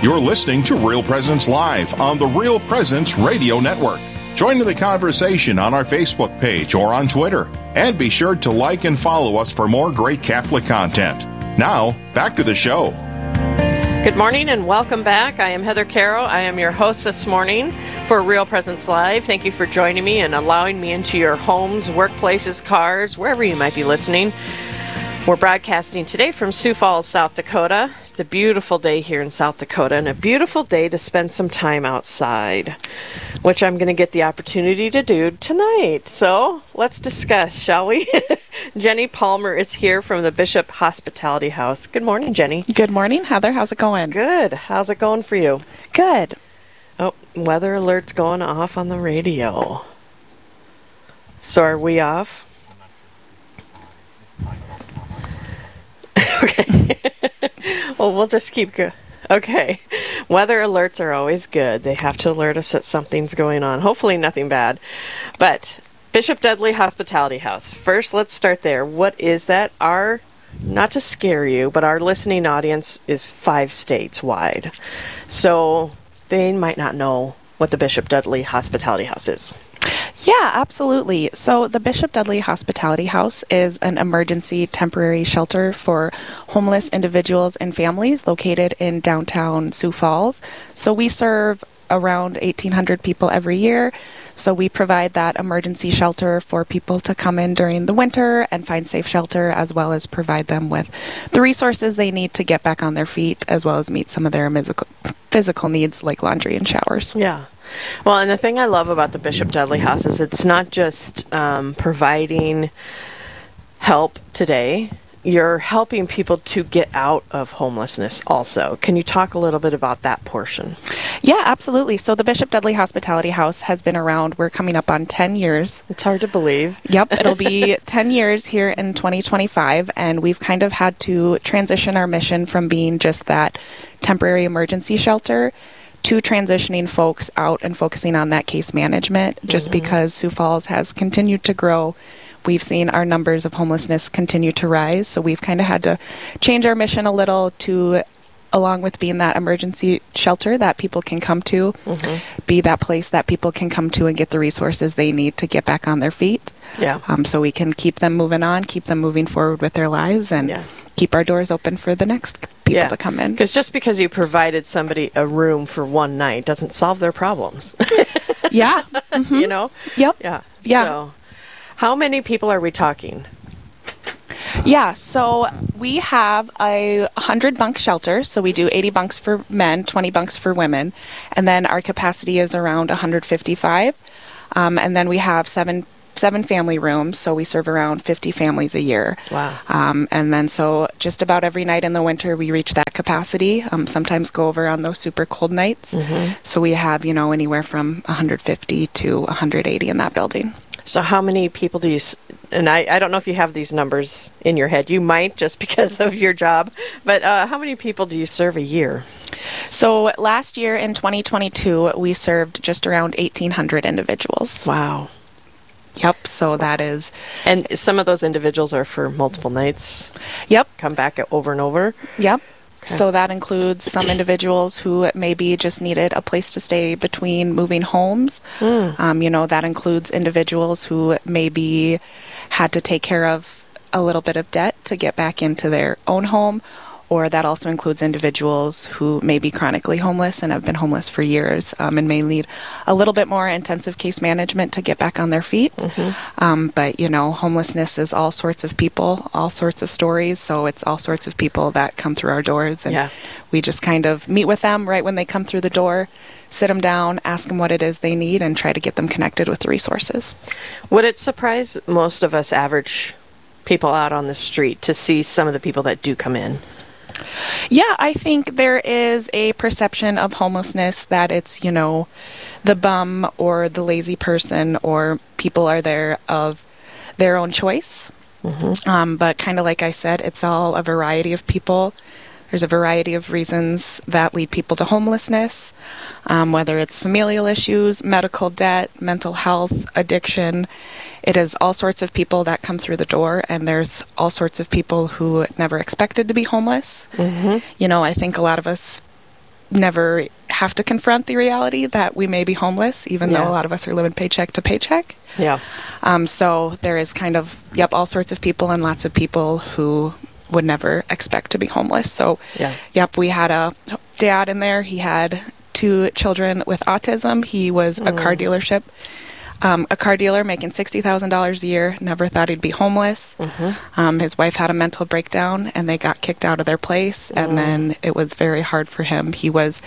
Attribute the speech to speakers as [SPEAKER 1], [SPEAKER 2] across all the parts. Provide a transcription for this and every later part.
[SPEAKER 1] You're listening to Real Presence Live on the Real Presence Radio Network. Join in the conversation on our Facebook page or on Twitter. And be sure to like and follow us for more great Catholic content. Now, back to the show.
[SPEAKER 2] Good morning and welcome back. I am Heather Carroll. I am your host this morning for Real Presence Live. Thank you for joining me and allowing me into your homes, workplaces, cars, wherever you might be listening. We're broadcasting today from Sioux Falls, South Dakota. It's a beautiful day here in South Dakota and a beautiful day to spend some time outside, which I'm going to get the opportunity to do tonight. So let's discuss, shall we? Jennie Palmer is here from the Bishop Hospitality House. Good morning, Jennie.
[SPEAKER 3] Good morning, Heather. How's it going?
[SPEAKER 2] Good. How's it going for you?
[SPEAKER 3] Good.
[SPEAKER 2] Oh, weather alert's going off on the radio. So are we off? okay. Well, we'll just keep going. Okay. Weather alerts are always good. They have to alert us that something's going on. Hopefully, nothing bad. But Bishop Dudley Hospitality House. First, let's start there. What is that? Our, not to scare you, but our listening audience is five states wide. So they might not know what the Bishop Dudley Hospitality House is.
[SPEAKER 3] Yeah, absolutely. So, the Bishop Dudley Hospitality House is an emergency temporary shelter for homeless individuals and families located in downtown Sioux Falls. So, we serve around 1,800 people every year. So, we provide that emergency shelter for people to come in during the winter and find safe shelter, as well as provide them with the resources they need to get back on their feet, as well as meet some of their physical needs like laundry and showers.
[SPEAKER 2] Yeah. Well, and the thing I love about the Bishop Dudley House is it's not just um, providing help today. You're helping people to get out of homelessness also. Can you talk a little bit about that portion?
[SPEAKER 3] Yeah, absolutely. So the Bishop Dudley Hospitality House has been around. We're coming up on 10 years.
[SPEAKER 2] It's hard to believe.
[SPEAKER 3] Yep, it'll be 10 years here in 2025. And we've kind of had to transition our mission from being just that temporary emergency shelter to transitioning folks out and focusing on that case management just mm-hmm. because Sioux Falls has continued to grow. We've seen our numbers of homelessness continue to rise, so we've kind of had to change our mission a little to along with being that emergency shelter that people can come to, mm-hmm. be that place that people can come to and get the resources they need to get back on their feet.
[SPEAKER 2] Yeah.
[SPEAKER 3] Um, so we can keep them moving on, keep them moving forward with their lives, and yeah. Keep our doors open for the next people yeah. to come in.
[SPEAKER 2] Because just because you provided somebody a room for one night doesn't solve their problems.
[SPEAKER 3] yeah.
[SPEAKER 2] Mm-hmm. You know?
[SPEAKER 3] Yep.
[SPEAKER 2] Yeah.
[SPEAKER 3] Yeah.
[SPEAKER 2] So, how many people are we talking?
[SPEAKER 3] Yeah, so we have a 100 bunk shelter. So we do 80 bunks for men, 20 bunks for women. And then our capacity is around 155. Um, and then we have seven seven family rooms, so we serve around 50 families a year.
[SPEAKER 2] Wow.
[SPEAKER 3] Um, and then so just about every night in the winter, we reach that capacity. Um, sometimes go over on those super cold nights. Mm-hmm. So we have, you know, anywhere from 150 to 180 in that building.
[SPEAKER 2] So, how many people do you, and I, I don't know if you have these numbers in your head, you might just because of your job, but uh, how many people do you serve a year?
[SPEAKER 3] So, last year in 2022, we served just around 1,800 individuals.
[SPEAKER 2] Wow.
[SPEAKER 3] Yep, so that is.
[SPEAKER 2] And some of those individuals are for multiple nights?
[SPEAKER 3] Yep.
[SPEAKER 2] Come back over and over?
[SPEAKER 3] Yep. Okay. So that includes some individuals who maybe just needed a place to stay between moving homes. Mm. Um, you know, that includes individuals who maybe had to take care of a little bit of debt to get back into their own home or that also includes individuals who may be chronically homeless and have been homeless for years um, and may need a little bit more intensive case management to get back on their feet. Mm-hmm. Um, but, you know, homelessness is all sorts of people, all sorts of stories. So it's all sorts of people that come through our doors. And
[SPEAKER 2] yeah.
[SPEAKER 3] we just kind of meet with them right when they come through the door, sit them down, ask them what it is they need, and try to get them connected with the resources.
[SPEAKER 2] Would it surprise most of us average people out on the street to see some of the people that do come in?
[SPEAKER 3] Yeah, I think there is a perception of homelessness that it's, you know, the bum or the lazy person or people are there of their own choice. Mm-hmm. Um, but kind of like I said, it's all a variety of people. There's a variety of reasons that lead people to homelessness, um, whether it's familial issues, medical debt, mental health, addiction. It is all sorts of people that come through the door, and there's all sorts of people who never expected to be homeless. Mm-hmm. You know, I think a lot of us never have to confront the reality that we may be homeless, even
[SPEAKER 2] Yeah.
[SPEAKER 3] though a lot of us are living paycheck to paycheck.
[SPEAKER 2] Yeah.
[SPEAKER 3] Um, so there is kind of, yep, all sorts of people and lots of people who would never expect to be homeless. So,
[SPEAKER 2] Yeah.
[SPEAKER 3] yep, we had a dad in there. He had two children with autism. He was a car dealership. Um, a car dealer making sixty thousand dollars a year. Never thought he'd be homeless. Um, his wife had a mental breakdown, and they got kicked out of their place. And then it was very hard for him. He was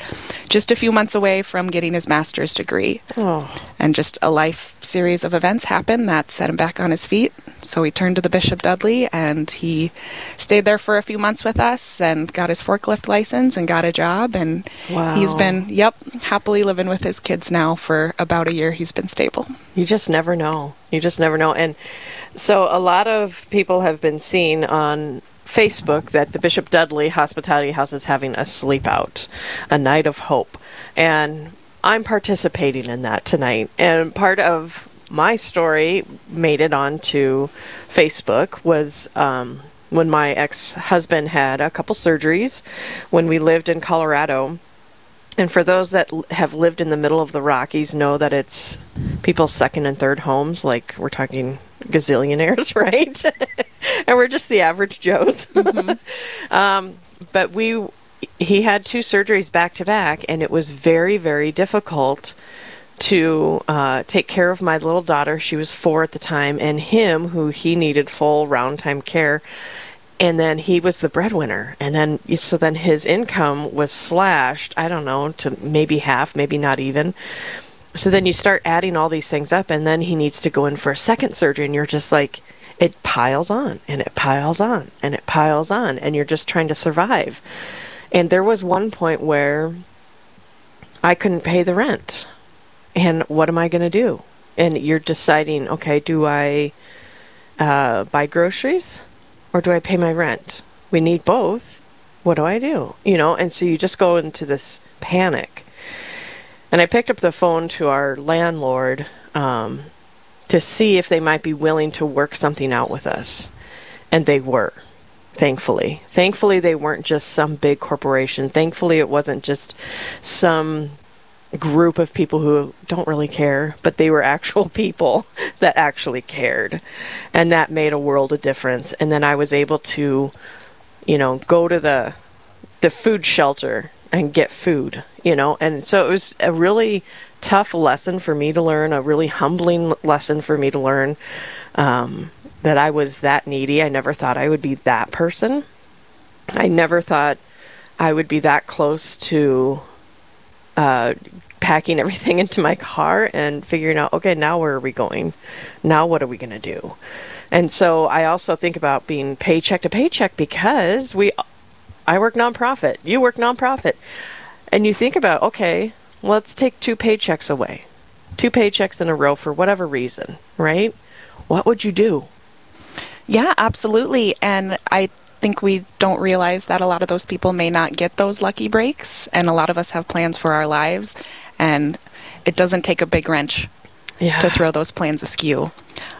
[SPEAKER 3] just a few months away from getting his master's degree
[SPEAKER 2] Oh.
[SPEAKER 3] and just a life series of events happened that set him back on his feet. So he turned to the Bishop Dudley and he stayed there for a few months with us and got his forklift license and got a job. And
[SPEAKER 2] Wow.
[SPEAKER 3] he's been, yep, happily living with his kids now for about a year. He's been stable.
[SPEAKER 2] You just never know. You just never know. And so a lot of people have been seen on Facebook that the Bishop Dudley Hospitality House is having a sleep out, a night of hope. And I'm participating in that tonight. And part of my story made it onto Facebook was um, when my ex husband had a couple surgeries when we lived in Colorado. And for those that l- have lived in the middle of the Rockies, know that it's people's second and third homes. Like we're talking gazillionaires, right? and we're just the average Joes. um, but we, he had two surgeries back to back, and it was very, very difficult to uh, take care of my little daughter. She was four at the time, and him, who he needed full round time care. And then he was the breadwinner. And then, so then his income was slashed, I don't know, to maybe half, maybe not even. So then you start adding all these things up, and then he needs to go in for a second surgery, and you're just like, it piles on, and it piles on, and it piles on, and you're just trying to survive. And there was one point where I couldn't pay the rent. And what am I going to do? And you're deciding, okay, do I uh, buy groceries or do I pay my rent? We need both. What do I do? You know, and so you just go into this panic. And I picked up the phone to our landlord um, to see if they might be willing to work something out with us. And they were, thankfully. Thankfully, they weren't just some big corporation. Thankfully, it wasn't just some group of people who don't really care, but they were actual people that actually cared. And that made a world of difference. And then I was able to, you know, go to the the food shelter and get food, you know. And so it was a really tough lesson for me to learn, a really humbling lesson for me to learn um, that I was that needy. I never thought I would be that person. I never thought I would be that close to uh, packing everything into my car and figuring out, okay, now where are we going? Now what are we going to do? And so I also think about being paycheck to paycheck because we, I work nonprofit, you work nonprofit, and you think about, okay, let's take two paychecks away, two paychecks in a row for whatever reason, right? What would you do?
[SPEAKER 3] Yeah, absolutely. And I think we don't realize that a lot of those people may not get those lucky breaks. And a lot of us have plans for our lives. And it doesn't take a big wrench
[SPEAKER 2] Yeah.
[SPEAKER 3] to throw those plans askew.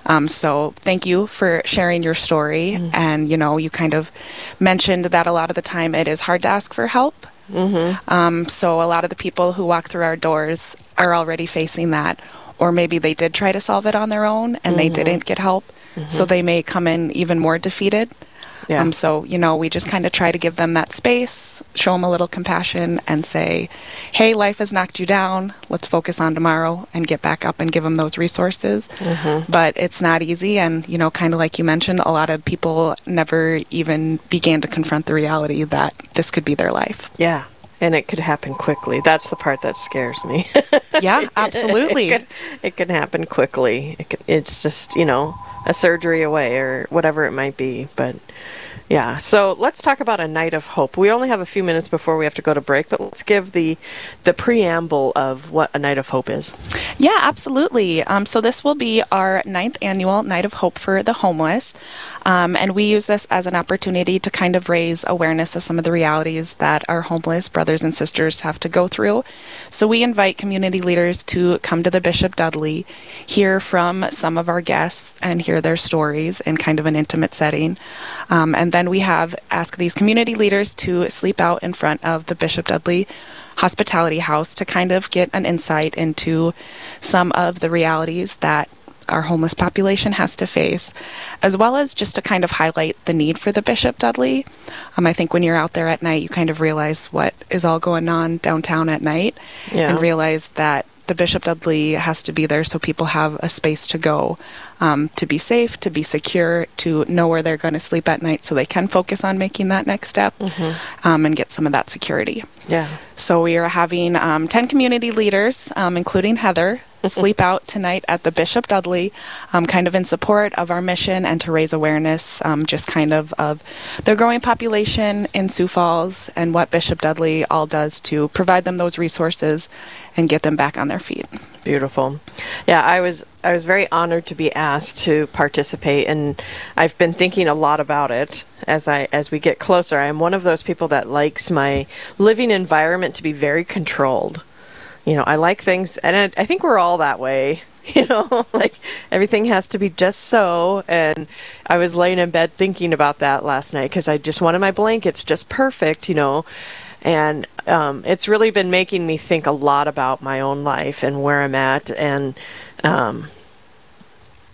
[SPEAKER 3] Um, so thank you for sharing your story. And, you know, you kind of mentioned that a lot of the time it is hard to ask for help. Um, so a lot of the people who walk through our doors are already facing that. Or maybe they did try to solve it on their own and they didn't get help. So they may come in even more defeated.
[SPEAKER 2] Yeah.
[SPEAKER 3] Um, so, you know, we just kind of try to give them that space, show them a little compassion, and say, hey, life has knocked you down. Let's focus on tomorrow and get back up and give them those resources. But it's not easy. And, you know, kind of like you mentioned, a lot of people never even began to confront the reality that this could be their life.
[SPEAKER 2] Yeah. And it could happen quickly. That's the part that scares me.
[SPEAKER 3] Yeah, absolutely.
[SPEAKER 2] it, could, it can happen quickly. It could, it's just, you know, a surgery away or whatever it might be. But yeah, so let's talk about a night of hope. We only have a few minutes before we have to go to break, but let's give the the preamble of what a night of hope is.
[SPEAKER 3] Yeah, absolutely. Um, so this will be our ninth annual Night of Hope for the Homeless, um, and we use this as an opportunity to kind of raise awareness of some of the realities that our homeless brothers and sisters have to go through. So we invite community leaders to come to the Bishop Dudley, hear from some of our guests, and hear their stories in kind of an intimate setting, um, and then we have asked these community leaders to sleep out in front of the Bishop Dudley Hospitality House to kind of get an insight into some of the realities that our homeless population has to face, as well as just to kind of highlight the need for the Bishop Dudley. Um, I think when you're out there at night, you kind of realize what is all going on downtown at night
[SPEAKER 2] Yeah.
[SPEAKER 3] and realize that the Bishop Dudley has to be there so people have a space to go, um, to be safe, to be secure, to know where they're going to sleep at night so they can focus on making that next step um, and get some of that security.
[SPEAKER 2] Yeah.
[SPEAKER 3] So we are having um, 10 community leaders, um, including Heather, sleep out tonight at the Bishop Dudley, um, kind of in support of our mission and to raise awareness, um, just kind of of the growing population in Sioux Falls and what Bishop Dudley all does to provide them those resources and get them back on their feet.
[SPEAKER 2] Beautiful. Yeah, I was I was very honored to be asked to participate and I've been thinking a lot about it as I as we get closer. I am one of those people that likes my living environment to be very controlled. You know, I like things and I, I think we're all that way. You know, like everything has to be just so. And I was laying in bed thinking about that last night because I just wanted my blankets just perfect, you know and um, it's really been making me think a lot about my own life and where I'm at, and um,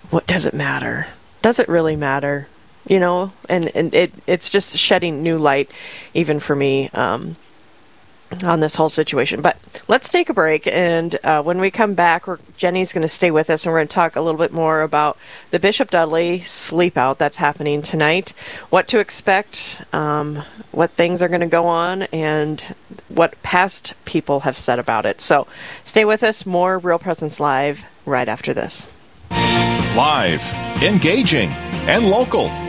[SPEAKER 2] what does it matter? Does it really matter? You know, and and it it's just shedding new light, even for me. Um, on this whole situation. But let's take a break, and uh, when we come back, Jennie's going to stay with us, and we're going to talk a little bit more about the Bishop Dudley sleep out that's happening tonight, what to expect, um, what things are going to go on, and what past people have said about it. So stay with us. More Real Presence Live right after this.
[SPEAKER 1] Live, engaging, and local.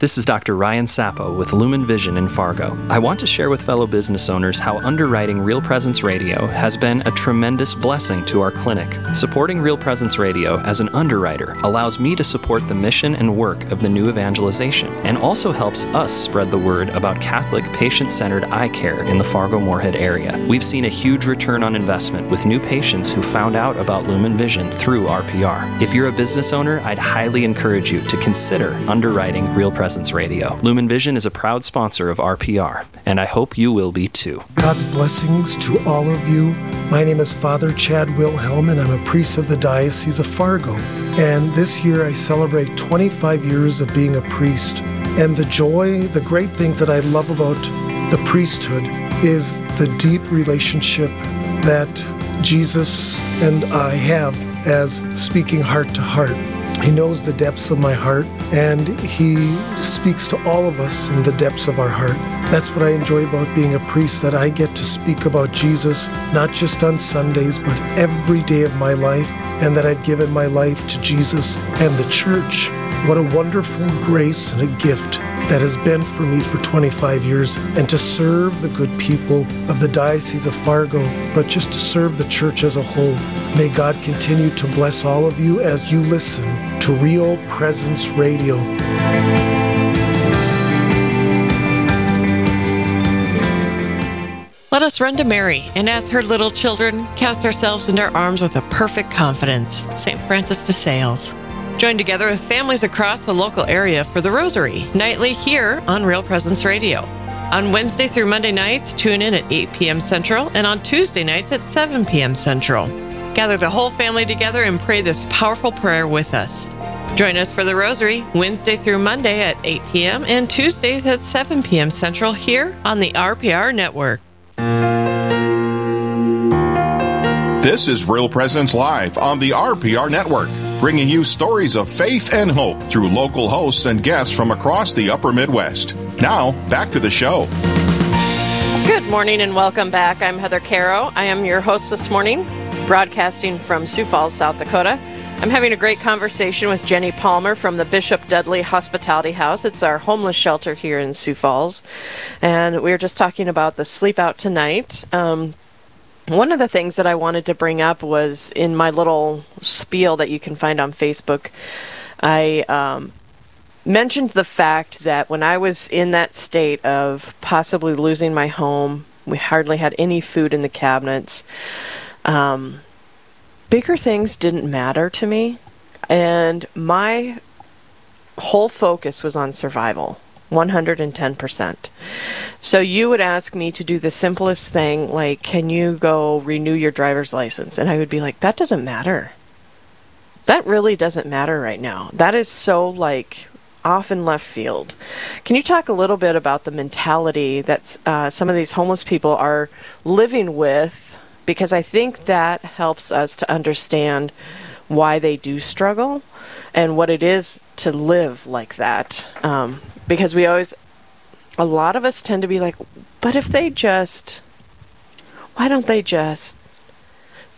[SPEAKER 4] This is Dr. Ryan Sappo with Lumen Vision in Fargo. I want to share with fellow business owners how underwriting Real Presence Radio has been a tremendous blessing to our clinic. Supporting Real Presence Radio as an underwriter allows me to support the mission and work of the new evangelization and also helps us spread the word about Catholic patient centered eye care in the Fargo Moorhead area. We've seen a huge return on investment with new patients who found out about Lumen Vision through RPR. If you're a business owner, I'd highly encourage you to consider underwriting Real Presence Radio. Lumen Vision is a proud sponsor of RPR, and I hope you will be too.
[SPEAKER 5] God's blessings to all of you. My name is Father Chad Wilhelm, and I'm a priest of the Diocese of Fargo. And this year I celebrate 25 years of being a priest. And the joy, the great things that I love about the priesthood is the deep relationship that Jesus and I have as speaking heart to heart. He knows the depths of my heart, and He speaks to all of us in the depths of our heart. That's what I enjoy about being a priest, that I get to speak about Jesus, not just on Sundays, but every day of my life, and that I've given my life to Jesus and the church. What a wonderful grace and a gift that has been for me for 25 years, and to serve the good people of the Diocese of Fargo, but just to serve the church as a whole. May God continue to bless all of you as you listen to Real Presence Radio.
[SPEAKER 6] Let us run to Mary, and as her little children, cast ourselves into her arms with a perfect confidence. St. Francis de Sales. Join together with families across the local area for the Rosary, nightly here on Real Presence Radio. On Wednesday through Monday nights, tune in at 8 p.m. Central, and on Tuesday nights at 7 p.m. Central. Gather the whole family together and pray this powerful prayer with us. Join us for the Rosary Wednesday through Monday at 8 p.m. and Tuesdays at 7 p.m. Central here on the RPR Network.
[SPEAKER 1] This is Real Presence Live on the RPR Network, bringing you stories of faith and hope through local hosts and guests from across the upper Midwest. Now, back to the show.
[SPEAKER 2] Good morning and welcome back. I'm Heather Carroll. I am your host this morning, broadcasting from Sioux Falls, South Dakota. I'm having a great conversation with Jennie Palmer from the Bishop Dudley Hospitality House. It's our homeless shelter here in Sioux Falls. And we were just talking about the sleep out tonight. Um, one of the things that I wanted to bring up was in my little spiel that you can find on Facebook. I um, mentioned the fact that when I was in that state of possibly losing my home, we hardly had any food in the cabinets. Um, bigger things didn't matter to me. And my whole focus was on survival 110%. So you would ask me to do the simplest thing, like, can you go renew your driver's license? And I would be like, that doesn't matter. That really doesn't matter right now. That is so, like, off in left field. Can you talk a little bit about the mentality that uh, some of these homeless people are living with? Because I think that helps us to understand why they do struggle and what it is to live like that. Um, because we always, a lot of us tend to be like, but if they just, why don't they just?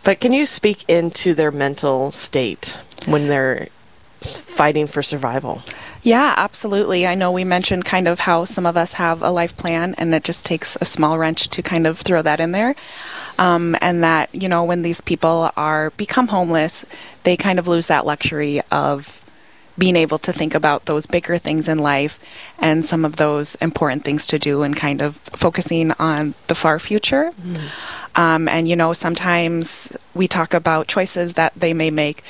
[SPEAKER 2] But can you speak into their mental state when they're fighting for survival?
[SPEAKER 3] Yeah, absolutely. I know we mentioned kind of how some of us have a life plan and it just takes a small wrench to kind of throw that in there. Um, and that, you know, when these people are become homeless, they kind of lose that luxury of being able to think about those bigger things in life and some of those important things to do and kind of focusing on the far future. Mm. Um, and, you know, sometimes we talk about choices that they may make,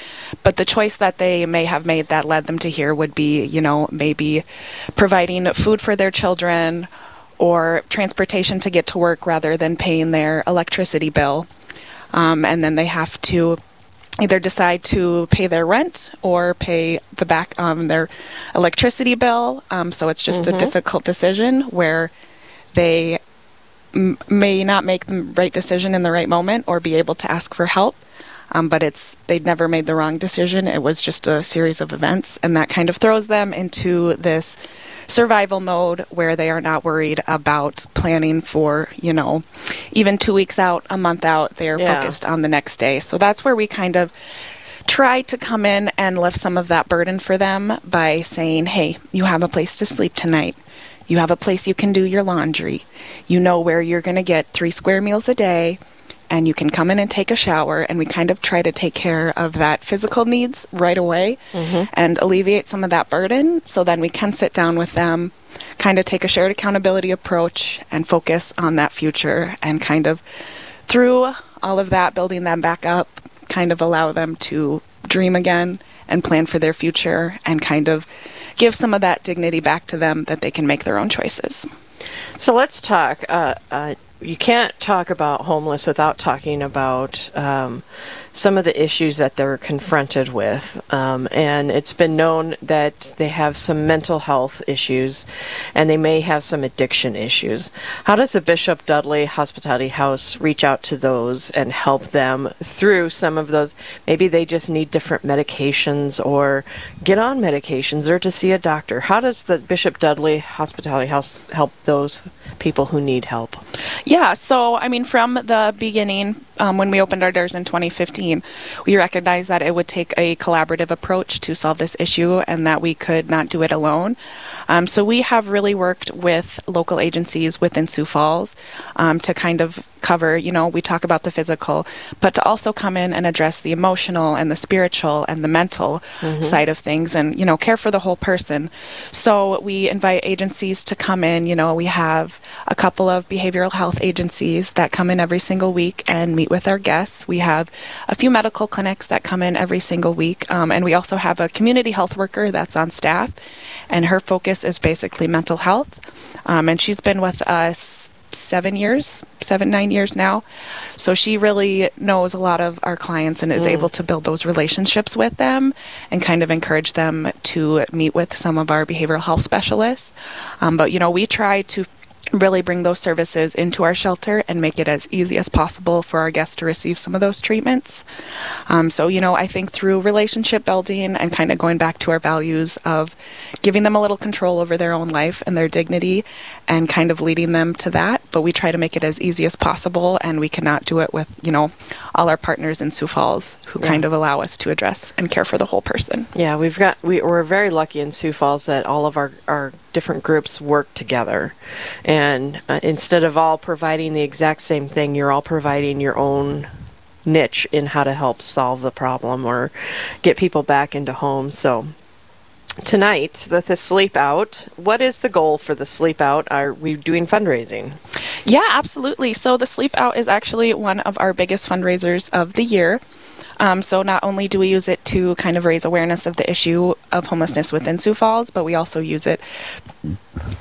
[SPEAKER 3] but the choice that they may have made that led them to here would be, you know, maybe providing food for their children or transportation to get to work rather than paying their electricity bill. Um, and then they have to either decide to pay their rent or pay the back um, their electricity bill. Um, so it's just mm-hmm. a difficult decision where they m- may not make the right decision in the right moment or be able to ask for help. Um, but it's they'd never made the wrong decision. It was just a series of events, and that kind of throws them into this survival mode where they are not worried about planning for, you know, even two weeks out, a month out. They are yeah. focused on the next day. So that's where we kind of try to come in and lift some of that burden for them by saying, hey, you have a place to sleep tonight. You have a place you can do your laundry. You know where you're going to get three square meals a day and you can come in and take a shower and we kind of try to take care of that physical needs right away mm-hmm. and alleviate some of that burden so then we can sit down with them kind of take a shared accountability approach and focus on that future and kind of through all of that building them back up kind of allow them to dream again and plan for their future and kind of give some of that dignity back to them that they can make their own choices
[SPEAKER 2] so let's talk uh, uh, you can't talk about homeless without talking about um, some of the issues that they're confronted with. Um, and it's been known that they have some mental health issues and they may have some addiction issues. How does the Bishop Dudley Hospitality House reach out to those and help them through some of those? Maybe they just need different medications or get on medications or to see a doctor. How does the Bishop Dudley Hospitality House help those people who need help?
[SPEAKER 3] Yeah, so I mean, from the beginning, um, when we opened our doors in 2015, we recognized that it would take a collaborative approach to solve this issue and that we could not do it alone. Um, so we have really worked with local agencies within Sioux Falls um, to kind of cover, you know, we talk about the physical, but to also come in and address the emotional and the spiritual and the mental mm-hmm. side of things and, you know, care for the whole person. So we invite agencies to come in. You know, we have a couple of behavioral health agencies that come in every single week and meet with our guests. We have a few medical clinics that come in every single week, um, and we also have a community health worker that's on staff, and her focus is basically mental health. Um, and she's been with us seven years, seven, nine years now. So she really knows a lot of our clients and is mm. able to build those relationships with them and kind of encourage them to meet with some of our behavioral health specialists. Um, but, you know, we try to really bring those services into our shelter and make it as easy as possible for our guests to receive some of those treatments. Um, so, you know, I think through relationship building and kind of going back to our values of giving them a little control over their own life and their dignity and kind of leading them to that. But we try to make it as easy as possible, and we cannot do it with, you know, all our partners in Sioux Falls who yeah. kind of allow us to address and care for the whole person.
[SPEAKER 2] Yeah, we've got, we, we're very lucky in Sioux Falls that all of our, our different groups work together. And uh, instead of all providing the exact same thing, you're all providing your own niche in how to help solve the problem or get people back into homes. So tonight, the, the sleep out, what is the goal for the sleep out? Are we doing fundraising?
[SPEAKER 3] Yeah, absolutely. So the sleep out is actually one of our biggest fundraisers of the year. Um, so not only do we use it to kind of raise awareness of the issue of homelessness within Sioux Falls, but we also use it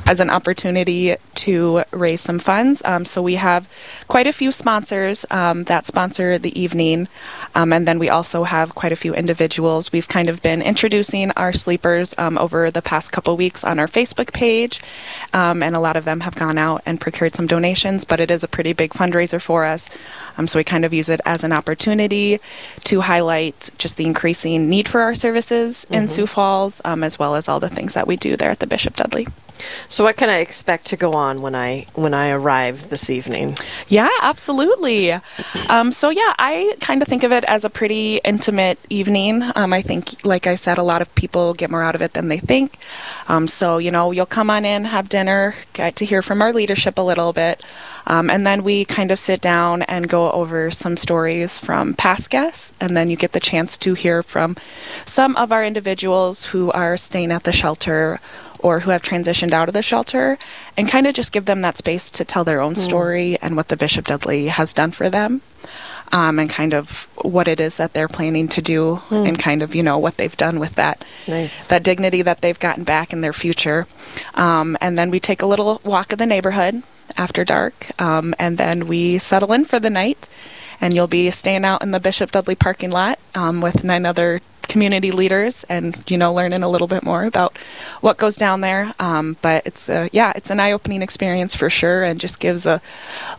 [SPEAKER 3] as an opportunity to raise some funds. Um, so we have quite a few sponsors um, that sponsor the evening, um, and then we also have quite a few individuals. We've kind of been introducing our sleepers um, over the past couple weeks on our Facebook page, um, and a lot of them have gone out and procured some donations. But it is a pretty big fundraiser for us, um, so we kind of use it as an opportunity to highlight just the increasing need for our services in Sioux Falls, um, as well as all the things that we do there at the Bishop Dudley.
[SPEAKER 2] So, what can I expect to go on when I when I arrive this evening?
[SPEAKER 3] Yeah, absolutely. Um, so yeah, I kind of think of it as a pretty intimate evening. Um, I think, like I said, a lot of people get more out of it than they think. Um, so you know, you'll come on in, have dinner, get to hear from our leadership a little bit, um, and then we kind of sit down and go over some stories from past guests, and then you get the chance to hear from some of our individuals who are staying at the shelter or who have transitioned out of the shelter and kind of just give them that space to tell their own story and what the Bishop Dudley has done for them. Um, and kind of what it is that they're planning to do, and kind of you know what they've done with that
[SPEAKER 2] Nice.
[SPEAKER 3] that dignity that they've gotten back in their future. Um, and then we take a little walk of the neighborhood after dark, um, and then we settle in for the night. And you'll be staying out in the Bishop Dudley parking lot um, with nine other community leaders, and you know, learning a little bit more about what goes down there. Um, but it's a, yeah, it's an eye-opening experience for sure, and just gives a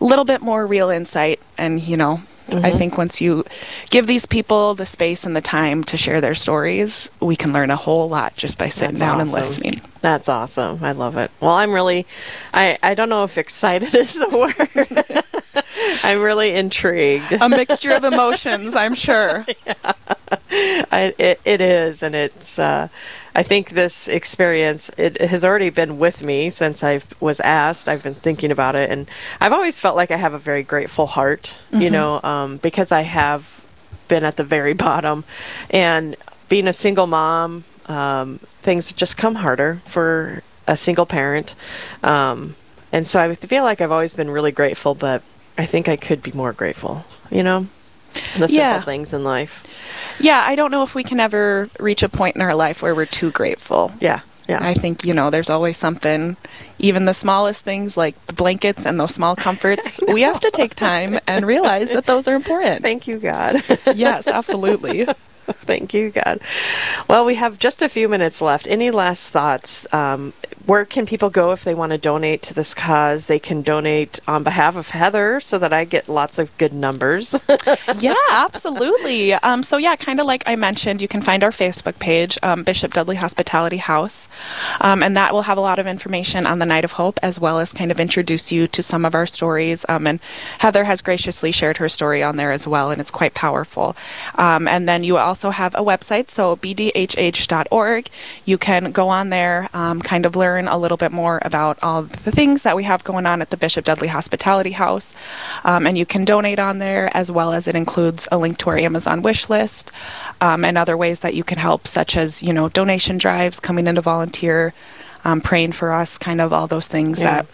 [SPEAKER 3] little bit more real insight. And you know, I think once you give these people the space and the time to share their stories, we can learn a whole lot just by sitting
[SPEAKER 2] That's
[SPEAKER 3] down and listening.
[SPEAKER 2] That's awesome. I love it. Well, I'm really, I, I don't know if excited is the word. I'm really intrigued.
[SPEAKER 3] A mixture of emotions, I'm sure.
[SPEAKER 2] I, it, it is, and it's. Uh, I think this experience it has already been with me since I was asked. I've been thinking about it, and I've always felt like I have a very grateful heart. You know, um, because I have been at the very bottom, and being a single mom, um, things just come harder for a single parent, um, and so I feel like I've always been really grateful, but I think I could be more grateful. You know, the simple
[SPEAKER 3] Yeah.
[SPEAKER 2] things in life.
[SPEAKER 3] Yeah, I don't know if we can ever reach a point in our life where we're too grateful.
[SPEAKER 2] Yeah, yeah.
[SPEAKER 3] I think, you know, there's always something, even the smallest things like the blankets and those small comforts, we have to take time and realize that those are important.
[SPEAKER 2] Thank you, God.
[SPEAKER 3] yes, absolutely.
[SPEAKER 2] Thank you, God. Well, we have just a few minutes left. Any last thoughts? Um, where can people go if they want to donate to this cause? They can donate on behalf of Heather so that I get lots of good numbers.
[SPEAKER 3] yeah, absolutely. Um, so yeah, kind of like I mentioned, you can find our Facebook page, um, Bishop Dudley Hospitality House, um, and that will have a lot of information on the Night of Hope, as well as kind of introduce you to some of our stories. Um, and Heather has graciously shared her story on there as well, and it's quite powerful. Um, and then you also have a website, so bdhh.org. You can go on there, um, kind of learn a little bit more about all the things that we have going on at the Bishop Dudley Hospitality House, um, and you can donate on there as well as it includes a link to our Amazon wish list um, and other ways that you can help, such as you know donation drives, coming in to volunteer, um, praying for us, kind of all those things
[SPEAKER 2] Yeah.
[SPEAKER 3] that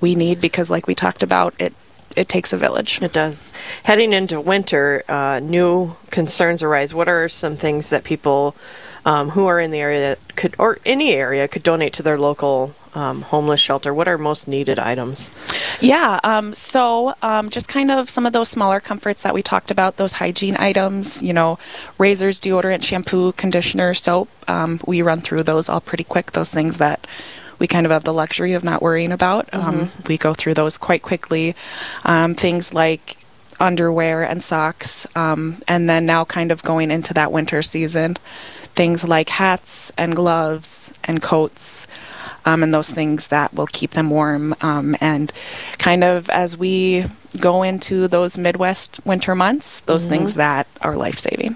[SPEAKER 3] we need because, like we talked about, it it takes a village.
[SPEAKER 2] it does. Heading into winter, uh, new concerns arise. What are some things that people um, who are in the area that could, or any area, could donate to their local um, homeless shelter? What are most needed items?
[SPEAKER 3] Yeah, um, so um, just kind of some of those smaller comforts that we talked about, those hygiene items, you know, razors, deodorant, shampoo, conditioner, soap. Um, we run through those all pretty quick, those things that we kind of have the luxury of not worrying about. Um, we go through those quite quickly. Um, things like underwear and socks. Um, and then now, kind of going into that winter season, things like hats and gloves and coats. Um, and those things that will keep them warm. Um, and kind of as we go into those Midwest winter months, those things that are life saving.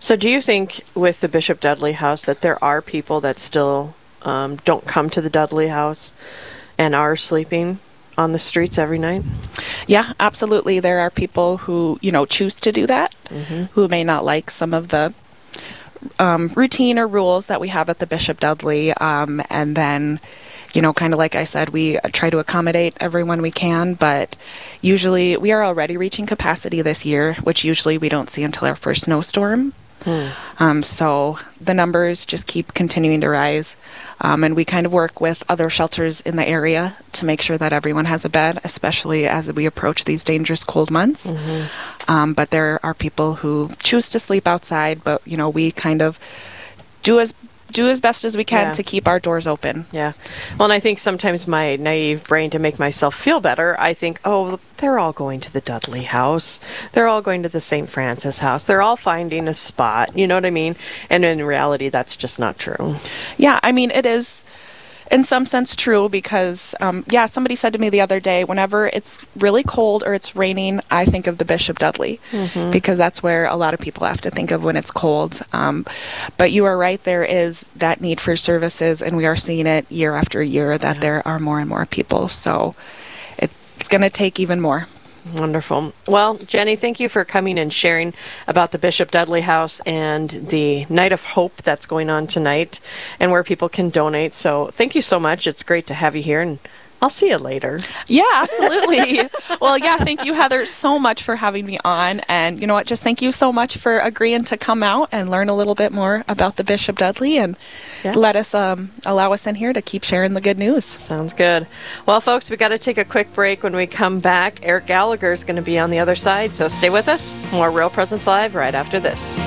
[SPEAKER 2] So, do you think with the Bishop Dudley House that there are people that still um, don't come to the Dudley House and are sleeping on the streets every night?
[SPEAKER 3] Yeah, absolutely. There are people who, you know, choose to do that, who may not like some of the um, routine or rules that we have at the Bishop Dudley. Um, and then, you know, kind of like I said, we try to accommodate everyone we can, but usually we are already reaching capacity this year, which usually we don't see until our first snowstorm. Um, so the numbers just keep continuing to rise. Um, and we kind of work with other shelters in the area to make sure that everyone has a bed, especially as we approach these dangerous cold months. Um, but there are people who choose to sleep outside, but, you know, we kind of do as do as best as we can
[SPEAKER 2] Yeah.
[SPEAKER 3] to keep our doors open.
[SPEAKER 2] Yeah. Well, and I think sometimes my naive brain, to make myself feel better, I think, oh, they're all going to the Dudley house. They're all going to the St. Francis house. They're all finding a spot. You know what I mean? And in reality, that's just not true.
[SPEAKER 3] Yeah, I mean, it is in some sense true because, um, yeah, somebody said to me the other day, whenever it's really cold or it's raining, I think of the Bishop Dudley because that's where a lot of people have to think of when it's cold. Um, but you are right, there is that need for services, and we are seeing it year after year that there are more and more people. So it, it's going to take even more.
[SPEAKER 2] Wonderful. Well, Jennie, thank you for coming and sharing about the Bishop Dudley House and the Night of Hope that's going on tonight and where people can donate. So thank you so much. It's great to have you here, and I'll see you later.
[SPEAKER 3] Yeah, absolutely. well, yeah, thank you, Heather, so much for having me on. And you know what? Just thank you so much for agreeing to come out and learn a little bit more about the Bishop Dudley and
[SPEAKER 2] Yeah.
[SPEAKER 3] let us um, allow us in here to keep sharing the good news.
[SPEAKER 2] Sounds good. Well, folks, we got to take a quick break. When we come back, Eric Gallagher is going to be on the other side. So stay with us. More Real Presence Live right after this.